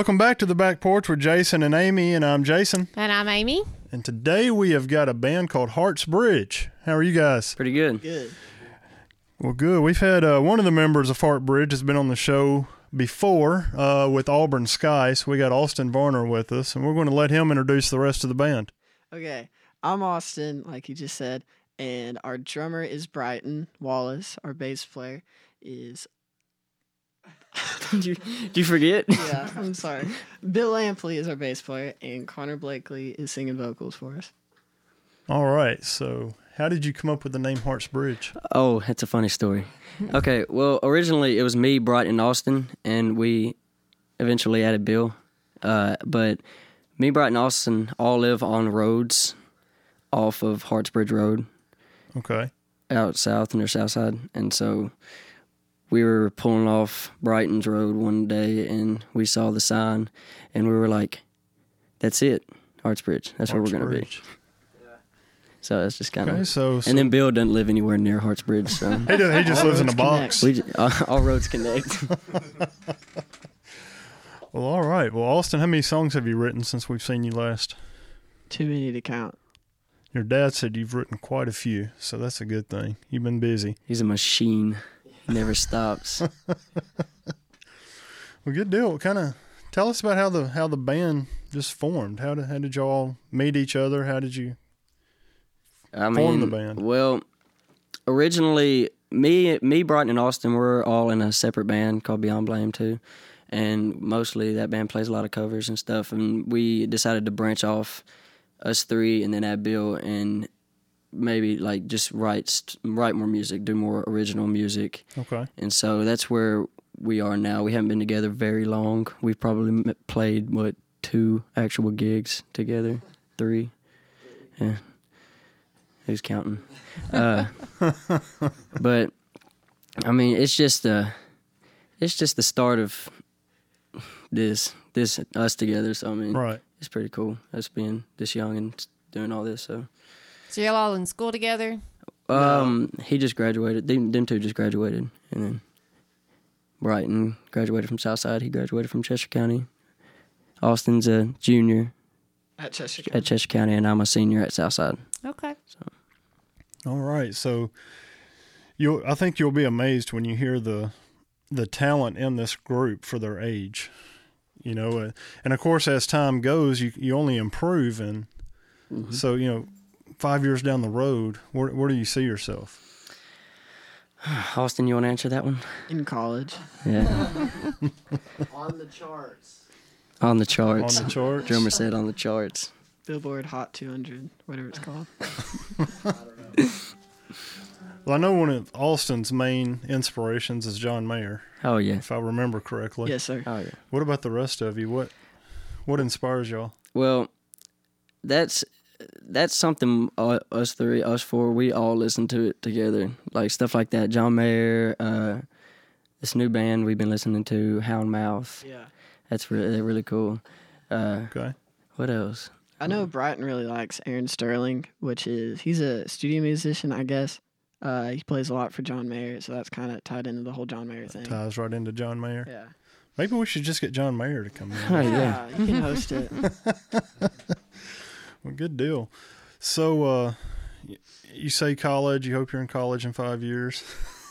welcome back to the back porch with Jason and Amy, and I'm Jason. And I'm Amy. And today we have got a band called Hartsbridge. How are you guys? Pretty good. Good. Well, good. We've had uh, one of the members of Heart Bridge has been on the show before uh, with Auburn Sky, so we got Austin Varner with us, and we're going to let him introduce the rest of the band. Okay. I'm Austin, like you just said, and our drummer is Brighton Wallace. Our bass player is Did you, did you forget? yeah, I'm sorry. Bill Lampley is our bass player, and Connor Blakely is singing vocals for us. All right, so how did you come up with the name Hartsbridge? Oh, that's a funny story. Okay, well, originally it was me, Brighton, and Austin, and we eventually added Bill. Uh, but me, Brighton, and Austin all live on roads off of Hartsbridge Road Okay. out south on their south side. And so we were pulling off Brighton's Road one day and we saw the sign and we were like, that's it, Hartsbridge. That's where we're going to be. Bridge. So that's just kind of. Okay, so, so And then Bill doesn't live anywhere near Hartsbridge, so he, does, he just All lives in a box. we just, all, all roads connect. Well, all right. Well, Austin, how many songs have you written since we've seen you last? Too many to count. Your dad said you've written quite a few, so that's a good thing. You've been busy. He's a machine. Never stops. Well, good deal. Kind of tell us about how the how the band just formed. How did how did y'all meet each other? How did you? I mean, Form the band. Well, originally, me, me, Brighton, and Austin were all in a separate band called Beyond Blame too, and mostly that band plays a lot of covers and stuff. And we decided to branch off, us three, and then add Bill and maybe like just write write more music, do more original music. Okay. and so that's where we are now. We haven't been together very long. We've probably played what two actual gigs together, three. Yeah, who's counting? Uh, but I mean, it's just uh it's just the start of this this us together. So I mean, Right. it's pretty cool us being this young and doing all this. So. So y'all all in school together? Um, he just graduated. Them, them two just graduated, and then Brighton graduated from Southside. He graduated from Chester County. Austin's a junior At Chester. at Chester County, and I'm a senior at Southside. Okay. So. All right. So you I think you'll be amazed when you hear the the talent in this group for their age. You know, uh, and of course as time goes, you you only improve and so, you know, 5 years down the road, where where do you see yourself? Austin, you want to answer that one? In college. Yeah, On the charts. on the charts. On the charts? Drummer said on the charts. Billboard Hot 200, whatever it's called. Well, I know one of Austin's main inspirations is John Mayer, Oh yeah, if I remember correctly. yes, sir. oh yeah. What about the rest of you? What what inspires y'all? Well, that's that's something uh, us three, us four, we all listen to it together. Like stuff like that. John Mayer, uh, this new band we've been listening to, Houndmouth. Yeah. That's really really cool. Uh, Okay. what else? I know Brighton really likes Aaron Sterling, which is he's a studio musician, I guess. Uh, he plays a lot for John Mayer, so that's kind of tied into the whole John Mayer thing. Ties right into John Mayer. Yeah. Maybe we should just get John Mayer to come in. Oh yeah. you can host it. Well, good deal. So, uh, you say college. You hope you're in college in five years.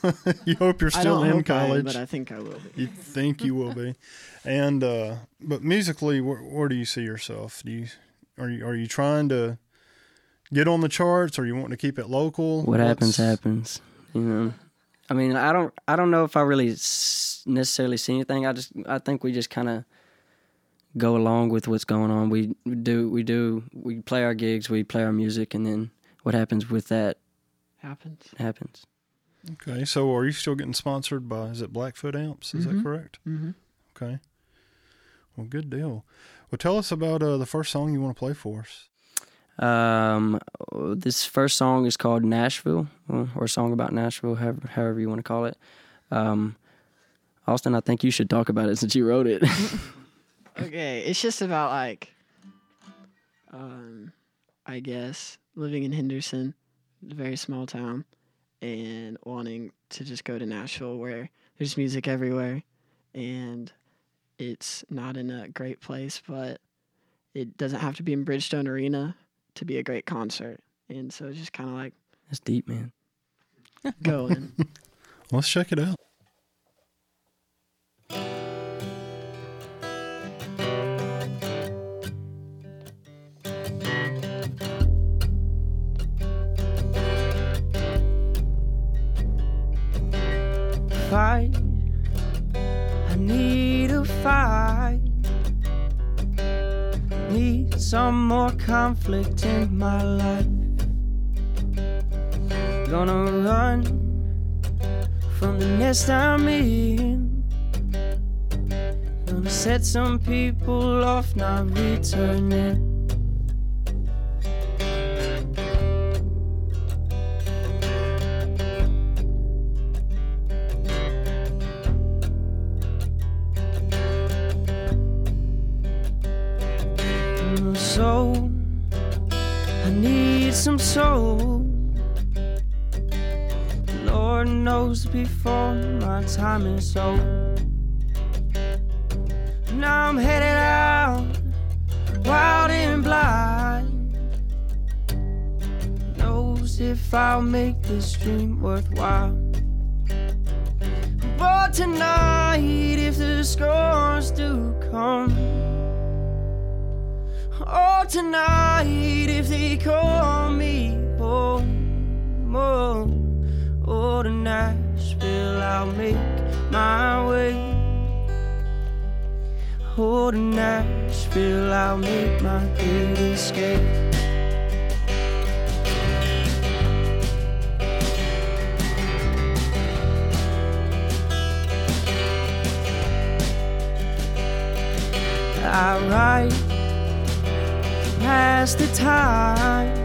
you hope you're I still don't in hope I am, college. but I think I will be. you think you will be, and uh, but musically, where, where do you see yourself? Do you are you are you trying to get on the charts, or you want to keep it local? What happens What's- happens. You know. I mean, I don't I don't know if I really necessarily see anything. I just I think we just kind of go along with what's going on. We do we do we play our gigs, we play our music, and then what happens with that Happens. happens. Okay, so are you still getting sponsored by? Is it Blackfoot Amps? Is that Mhm. correct? Mm-hmm. Okay. Well, good deal. Well, tell us about uh, the first song you want to play for us. Um, this first song is called Nashville, or or a song about Nashville, however, however you want to call it. Um, Austin, I think you should talk about it since you wrote it. Okay, it's just about like, um, I guess living in Henderson, a very small town, and wanting to just go to Nashville where there's music everywhere and it's not in a great place, but it doesn't have to be in Bridgestone Arena to be a great concert. And so it's just kind of like That's deep, man. going. Let's check it out. Fight. Need some more conflict in my life. Gonna run from the nest I'm in. Gonna set some people off, not returning. I need some soul. Lord knows before my time is over. Now I'm headed out, wild and blind. Knows if I'll make this dream worthwhile. But tonight, if the scores do come. Oh, tonight, if they call me home, oh, oh, oh to Nashville, I'll make my way. Oh, to Nashville, I'll make my great escape. I ride past the time.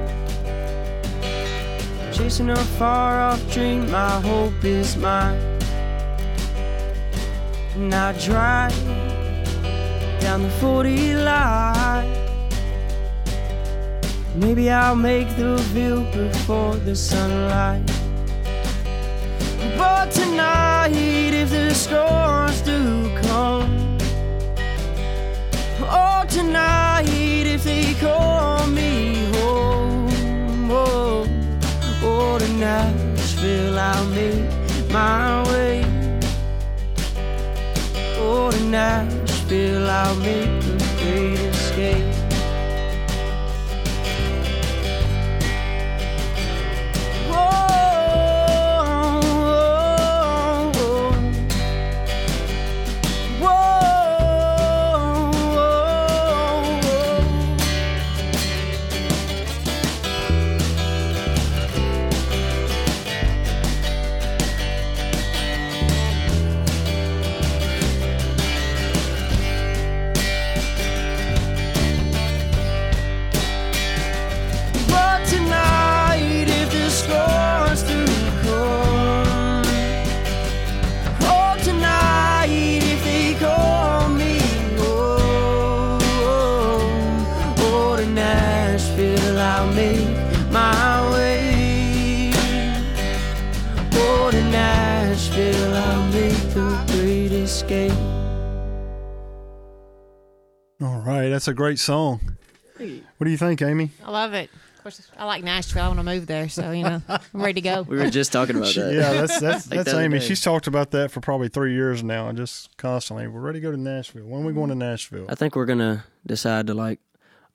Chasing a far off dream, my hope is mine. And I drive down the 40 line. Maybe I'll make the view before the sunlight. But tonight, if the scores do come. Tonight, if they call me home, oh, oh, to Nashville, I'll make my way. Oh, to Nashville, I'll make that's a great song. What do you think, Amy? I love it. Of course, I like Nashville. I want to move there, so you know, I'm ready to go. We were just talking about that. Yeah, that's that's Like that's Amy. day. She's talked about that for probably three years now, and just constantly, we're ready to go to Nashville. When are we going to Nashville? I think we're gonna decide to like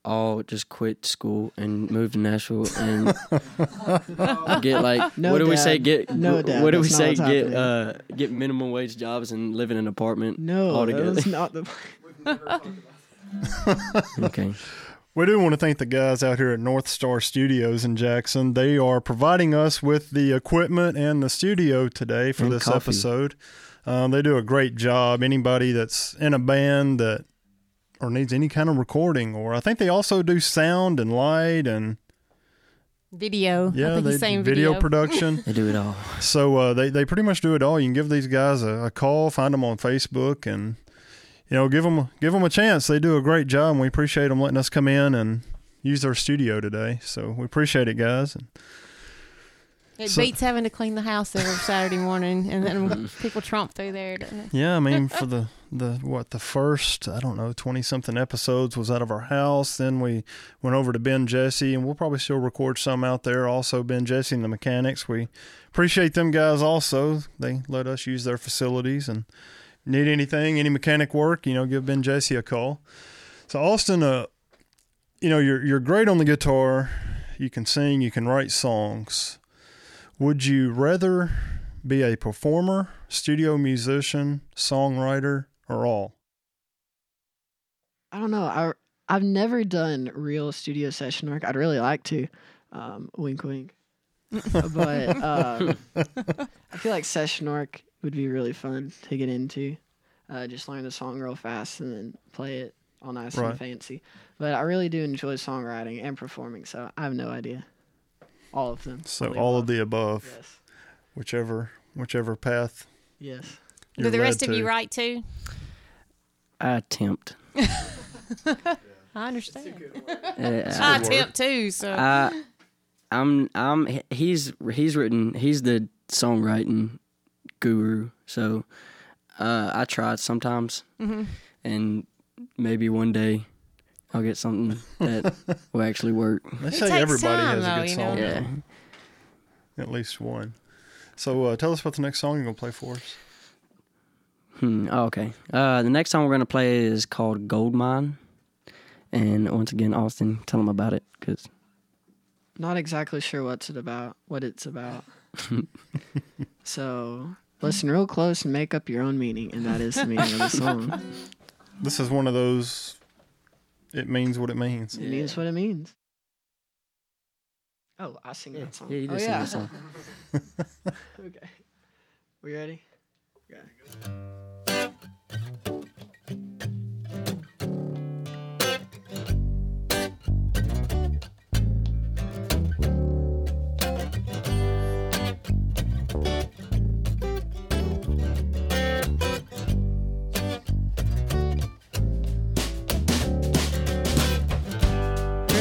all just quit school and move to Nashville and get like No, what do we say? Get No, what, Dad, what do we that's not say? Get uh get minimum wage jobs and live in an apartment. No, all together. was not the. okay. We do want to thank the guys out here at North Star Studios in Jackson. They are providing us with the equipment and the studio today for And this coffee. episode. Um, they do a great job. Anybody that's in a band that or needs any kind of recording, or I think they also do sound and light and Video. I yeah, think they he's saying video, video. production. They do it all. So uh, they they pretty much do it all. You can give these guys a, a call, find them on Facebook, and you know give them give them a chance. They do a great job, and we appreciate them letting us come in and use their studio today. So we appreciate it, guys. And It So- beats having to clean the house every Saturday morning, and then people tromp through there. Doesn't it? Yeah, I mean, for the the what the first I don't know twenty something episodes was out of our house. Then we went over to Ben Jesse, and we'll probably still record some out there. Also, Ben Jesse and the mechanics. We appreciate them guys. Also, they let us use their facilities and need anything, any mechanic work, you know, give Ben Jesse a call. So Austin, uh, you know, you're you're great on the guitar. You can sing. You can write songs. Would you rather be a performer, studio musician, songwriter, or all? I don't know. I I've never done real studio session work. I'd really like to. Um, wink, wink. but um, I feel like session work would be really fun to get into. Uh, just learn the song real fast and then play it all nice Right. and fancy. But I really do enjoy songwriting and performing, so I have no idea. All of them. So Only all one. of the above, Yes. whichever whichever path. Yes. Do you're the rest led of you write too? I attempt. I understand. Uh, I attempt too. So I, I'm, I'm. He's he's written. He's the songwriting guru. So uh, I try it sometimes, Mm-hmm. and maybe one day I'll get something that will actually work. They say everybody time, has a good song, Yeah. at least one. So uh, tell us about the next song you're gonna play for us. Hmm. Oh, okay. Uh, the next song we're gonna play is called Goldmine. And once again, Austin, tell them about it because Not exactly sure what's it about, what it's about. so listen real close and make up your own meaning, and that is the meaning of the song. This is one of those. It means what it means. It means what it means. Oh, I sing yeah, that song. yeah, you oh, just yeah. sing that song. okay. We ready? Okay.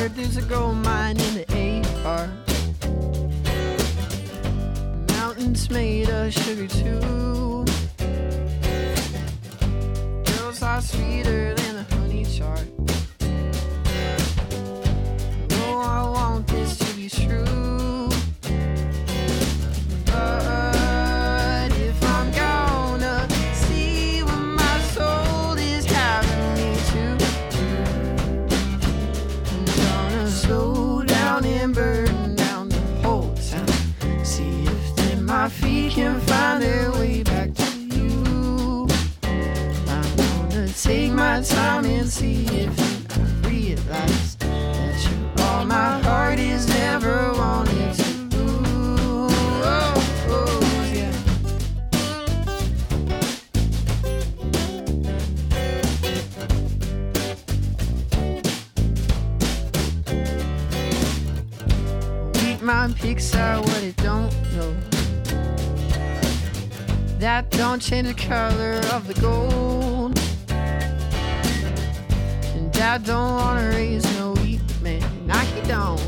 Heard there's a gold mine in the AR. Mountains made of sugar too. Girls are sweeter than a honey chart. Oh, I want this to be true. Picks out what it don't know. That don't change the color of the gold. And dad don't wanna raise no weak man. Nah, he don't.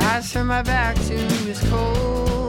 I turn my back to his cold.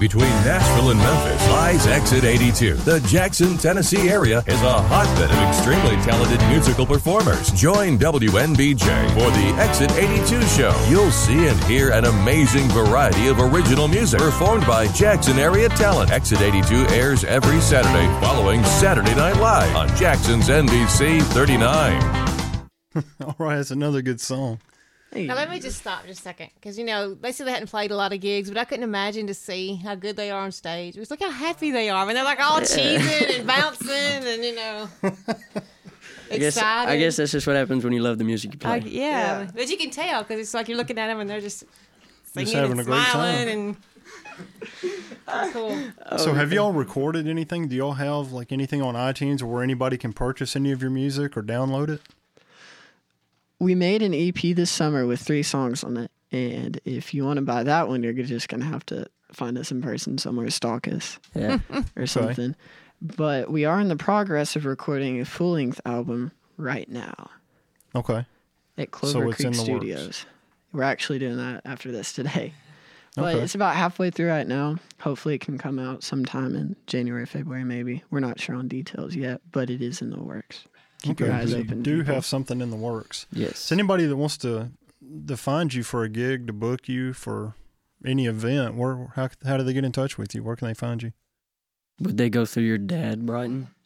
Between Nashville and Memphis lies Exit 82. The Jackson, Tennessee area is a hotbed of extremely talented musical performers. Join WNBJ for the Exit 82 show. You'll see and hear an amazing variety of original music performed by Jackson area talent. Exit 82 airs every Saturday following Saturday Night Live on Jackson's NBC 39. All right, that's another good song. Hey, Now let me just stop just a second, because you know they said they hadn't played a lot of gigs, but I couldn't imagine to see how good they are on stage. It was like how happy they are. I mean, they're like all cheesing and bouncing, and you know, I guess, excited. I guess that's just what happens when you love the music you play. I- yeah. but you can tell because it's like you're looking at them and they're just singing having and a great smiling time. and. Cool. Oh, so, have y'all recorded anything? Do y'all have like anything on iTunes or where anybody can purchase any of your music or download it? We made an EP this summer with three songs on it, and if you want to buy that one, you're just gonna have to find us in person somewhere, stalk us Yeah. or something. But we are in the progress of recording a full length album right now Okay. at Clover it's Creek in the works. Studios. We're actually doing that after this today. But Okay. it's about halfway through right now. Hopefully, it can come out sometime in January, February, maybe. We're not sure on details yet, but it is in the works. Keep your Okay, eyes so you do people. have something in the works. Yes. So anybody that wants to to find you for a gig, to book you for any event, where how how do they get in touch with you? Where can they find you? Would they go through your dad, Brighton?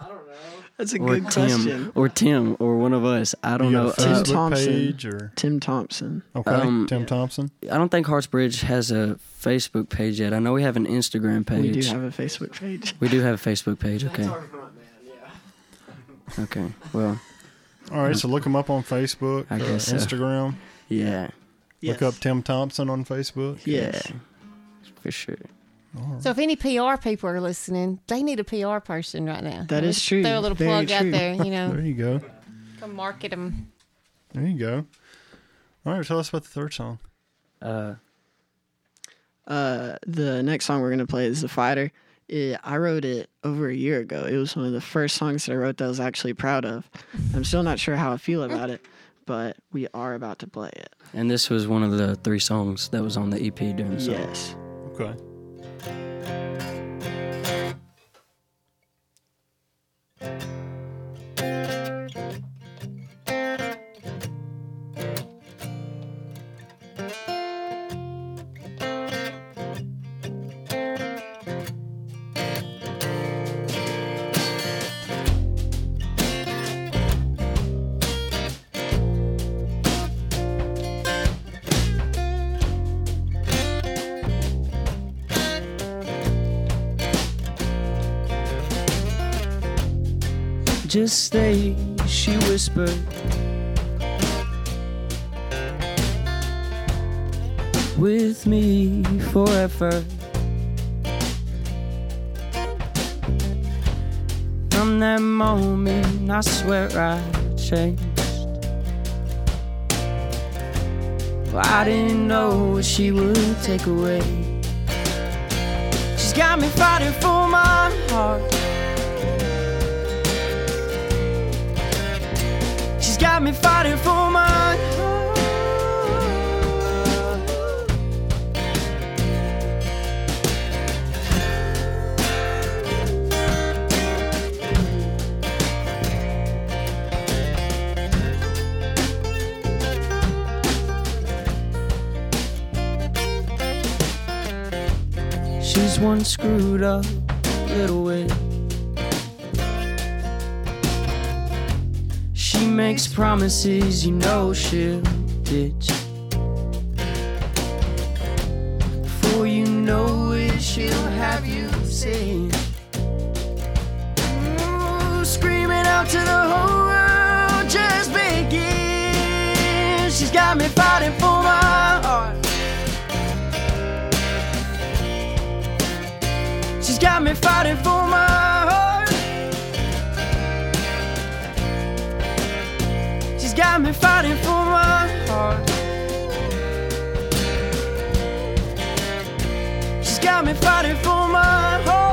I don't know. That's a Or good Tim? question. Or Tim? Or one of us? I Do don't you know. Tim Uh, Thompson. page or Tim Thompson. okay, Um, Tim Thompson. I don't think Hartsbridge has a Facebook page yet. I know we have an Instagram page. We do have a Facebook page. We do have a Facebook page. Okay. Okay. Well, All right, so look him up on Facebook, I uh, guess so. Instagram. yeah. Look up Tim Thompson on Facebook. Yes. Yeah. For sure. So if any PR people are listening, they need a PR person right now. That is Let's true. Throw a little Very plug true. out there, you know. There know, you go. come market them. There you go. All right, tell us about the third song. Uh, Uh, the next song we're gonna play is "The Fighter." It, I wrote it over a year ago. It was one of the first songs that I wrote that I was actually proud of. I'm still not sure how I feel about it, but we are about to play it. and this was one of the three songs that was on the EP during the summer. Yes. Okay. Just stay, she whispered. With me forever. From that moment, I swear I changed. Well, I didn't know what she would take away. She's got me fighting for my heart. Me fighting for my heart. She's one screwed up little witch. Makes promises you know she'll ditch. Got me fighting for my heart.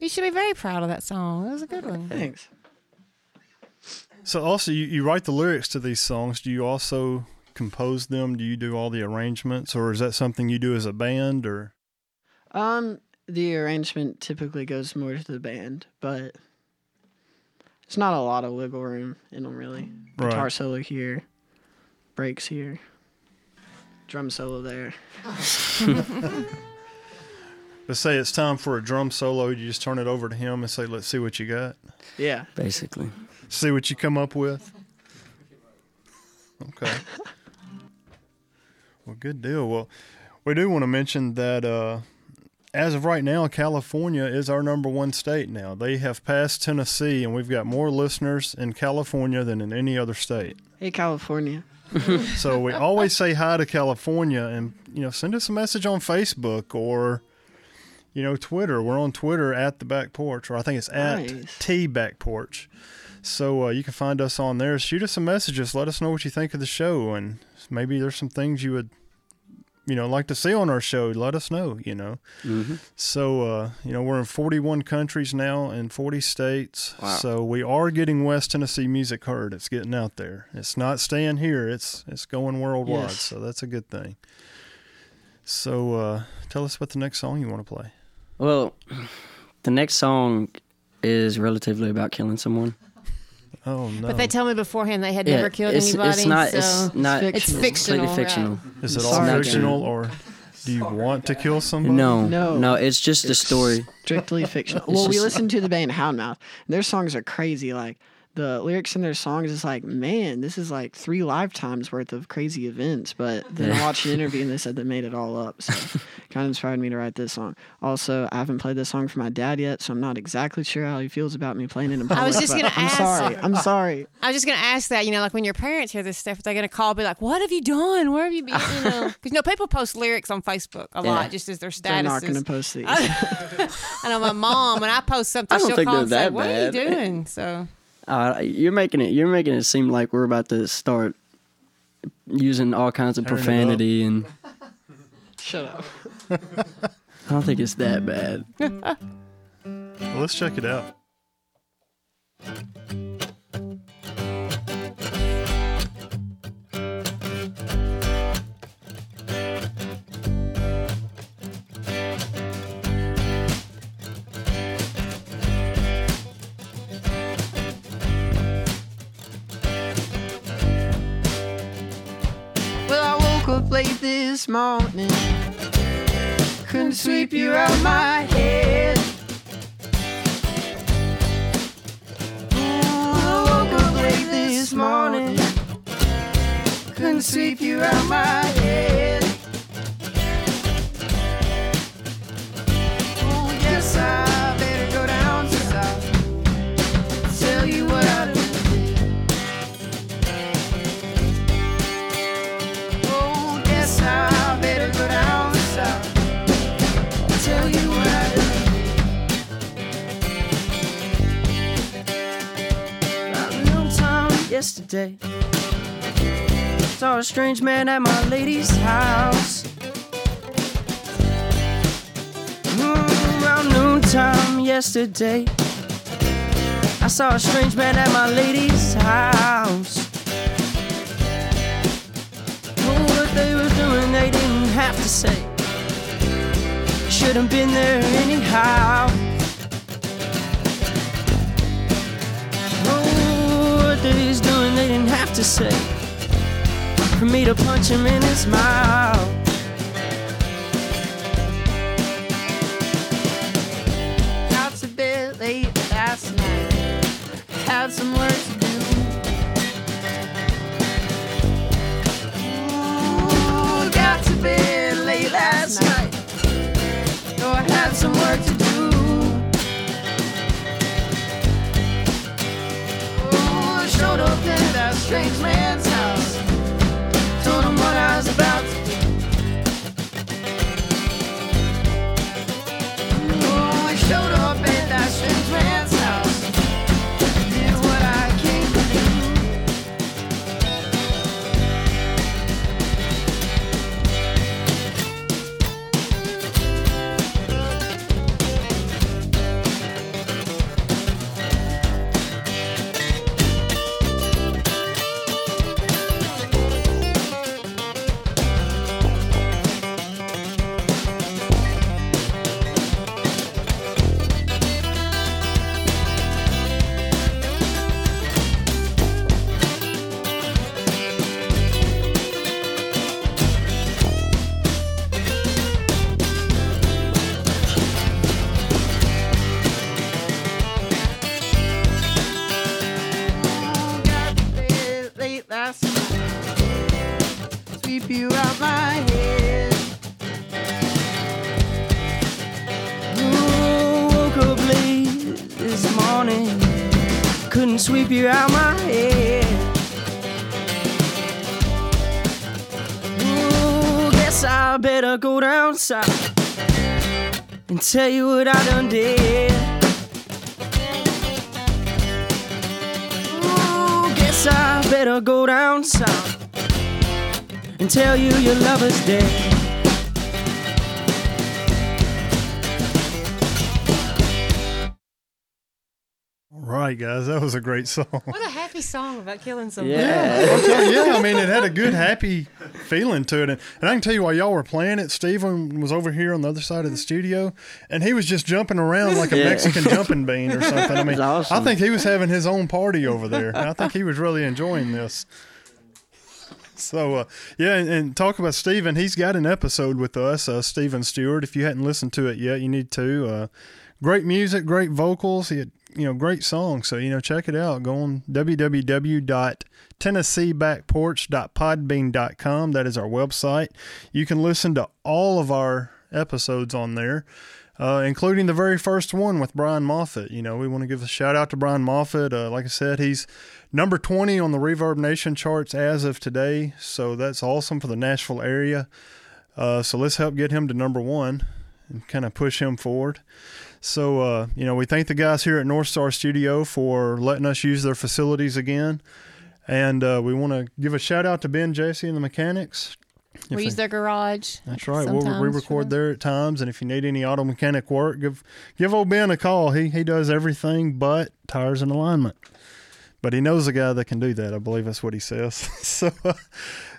You should be very proud of that song. That was a good one. Thanks. So also, you, you write the lyrics to these songs. Do you also compose them? Do you do all the arrangements, or is that something you do as a band? Or Um, the arrangement typically goes more to the band, but it's not a lot of wiggle room in them really. Right. Guitar solo here, breaks here, drum solo there. let's say it's time for a drum solo, you just turn it over to him and say, "Let's see what you got. Yeah. Basically, See what you come up with." Okay. well, good deal. Well, we do want to mention that uh, as of right now, California is our number one state now. They have passed Tennessee, and we've got more listeners in California than in any other state. Hey, California. So we always say hi to California, and you know, send us a message on Facebook or you know Twitter. We're on Twitter at the Back Porch, or I think it's at Nice. T Back Porch. So uh, you can find us on there. Shoot us some messages. Let us know what you think of the show, and maybe there's some things you would you know like to see on our show. Let us know. You know. hmm So uh, you know we're in 41 countries now in 40 states. Wow. So we are getting West Tennessee music heard. It's getting out there. It's not staying here. It's it's going worldwide. Yes. So that's a good thing. So uh, tell us about the next song you want to play. Well, the next song is relatively about killing someone. Oh no! But they tell me beforehand they had Yeah, never killed it's, anybody. It's not. so It's not. it's fictional. fictional. completely fictional. right. Is it all Sorry. fictional or do you want to kill somebody? No, No. no, It's just a story. Strictly fictional. It's well, we just- listen to the band Houndmouth. And their songs are crazy. Like the lyrics in their songs is like, man, this is like three lifetimes worth of crazy events. But then I watched an interview and they said they made it all up. So kind of inspired me to write this song. Also, I haven't played this song for my dad yet, so I'm not exactly sure how he feels about me playing it in public. I was just gonna I'm ask- sorry. I'm sorry. I was just gonna ask that. You know, like when your parents hear this stuff, they're gonna call, be like, "What have you done? Where have you been?" You know, because you know people post lyrics on Facebook a Yeah. lot, just as their status. They're not going to post these. I know my mom when I post something, I don't she'll think call they're and say, that "What are you doing?" So Uh, you're making it. You're making it seem like we're about to start using all kinds of Turn profanity, and Shut up. I don't think it's that bad. Well, let's check it out. Late this morning. Couldn't sweep you out my head. Woke up late this morning. Couldn't sweep you out my head. Yesterday, saw a strange man at my lady's house. Mm, Around noontime yesterday, I saw a strange man at my lady's house. Oh, what they were doing, they didn't have to say. Shouldn't been there anyhow. Didn't have to say. For me to punch him in his mouth. Strange man's and tell you what I done did. Ooh, guess I better go down south and tell you your lover's dead. All right, guys, that was a great song. What a happy song about killing somebody. Yeah. I'll you, yeah, I mean, it had a good, happy feeling to it. And, and I can tell you, while y'all were playing it, Steven was over here on the other side of the studio, and he was just jumping around like a Yeah. Mexican jumping bean or something. I mean, awesome. I think he was having his own party over there. I think he was really enjoying this. So, uh, yeah, and, and talk about Steven. He's got an episode with us, uh, Steven Stewart. If you hadn't listened to it yet, you need to. Uh, great music, great vocals. He had, you know, great song. So, you know, check it out. Go on www.tennesseebackporch.podbean.com. That is our website. You can listen to all of our episodes on there. Uh, including the very first one with Brian Moffat. You know, we want to give a shout out to Brian Moffat. Uh, like I said, he's number 20 on the ReverbNation charts as of today. So that's awesome for the Nashville area. Uh, so let's help get him to number one and kind of push him forward. So, uh, you know, we thank the guys here at North Star Studio for letting us use their facilities again. And uh, we want to give a shout out to Ben, Jesse, and the mechanics. If We they- use their garage. that's right. We'll, we record there at times, and if you need any auto mechanic work, give give old Ben a call. He he does everything but tires and alignment. But he knows a guy that can do that. I believe that's what he says. so uh,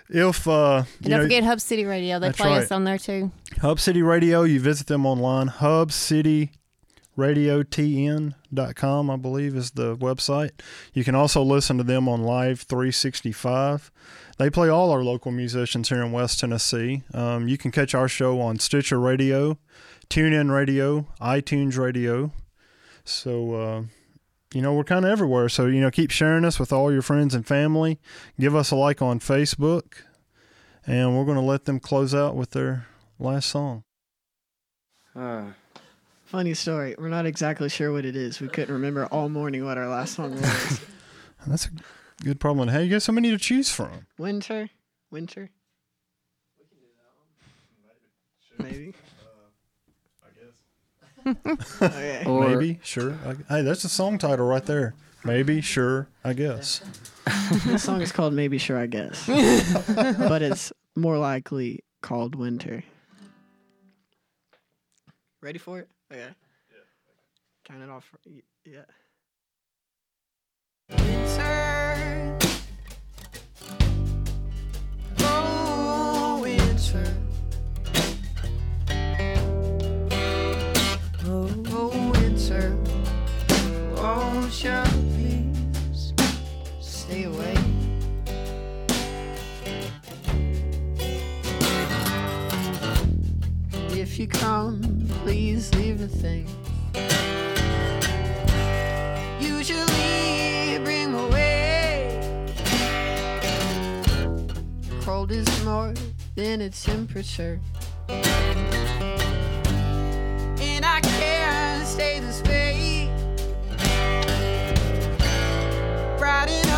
if uh, And don't know, forget Hub City Radio. They play right. us on there too. Hub City Radio, you visit them online. Hub City radiotn.com i believe is the website. You can also listen to them on live 365 they play all our local musicians here in west tennessee. Um, you can catch our show on stitcher radio tunein radio itunes radio. So uh, you know we're kind of everywhere. So you know keep sharing us with all your friends and family. Give us a like on facebook and we're going to let them close out with their last song. Uh, Funny story. We're not exactly sure what it is. We couldn't remember all morning what our last song was. That's a good problem. Hey, you got so many to choose from. Winter? Winter? Maybe. okay. or Maybe, sure. I, hey, that's a song title right there. Maybe, sure, I guess. This song is called Maybe Sure I Guess. but it's more likely called Winter. Ready for it? Okay. Count it off. Yeah. You come, please leave a thing. Usually bring away. Cold is more than its temperature. And I can't stay this way. Riding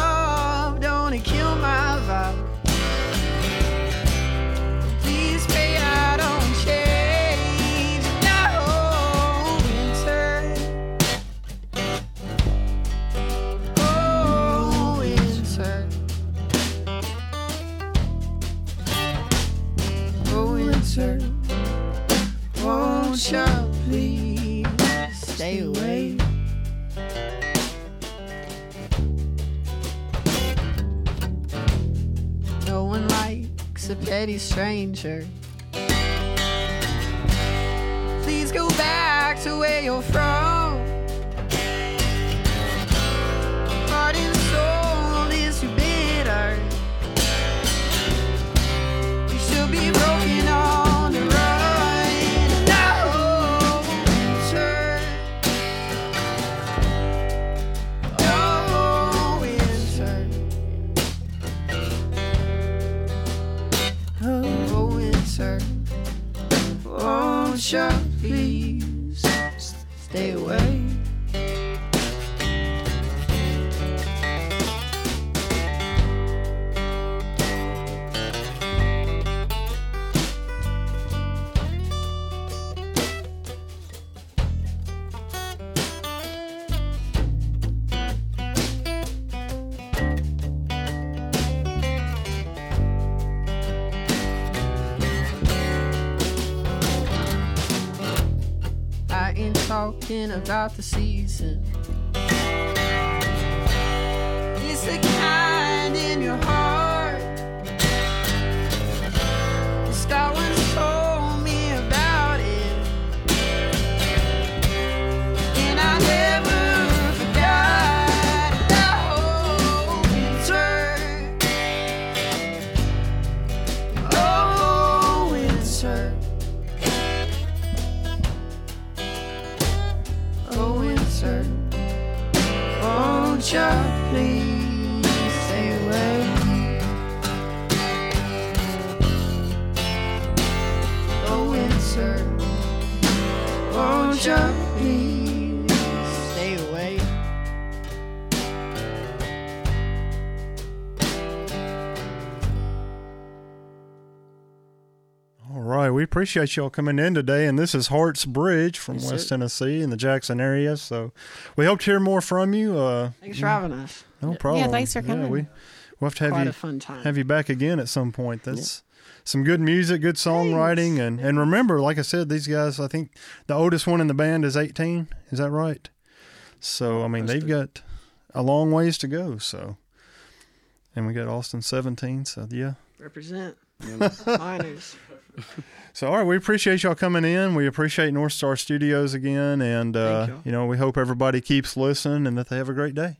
stranger. Please go back to where you're from. Winter. Won't you please stay away? About the season. Won't please appreciate y'all coming in today, and this is Hartsbridge from Yes, West sir. Tennessee in the Jackson area. So we hope to hear more from you. Uh, Thanks for having us. no problem. Yeah, thanks for coming. we we'll have to have Quite you a fun time. have you back again at some point. That's some good music, good songwriting, and and remember, like I said, these guys. I think the oldest one in the band is 18. Is that right? So I mean, they've got a long ways to go. So, and we got Austin 17. So yeah. Represent. Minors. So, all right, we appreciate y'all coming in. We appreciate North Star Studios again, and uh, y'all. you know, we hope everybody keeps listening and that they have a great day.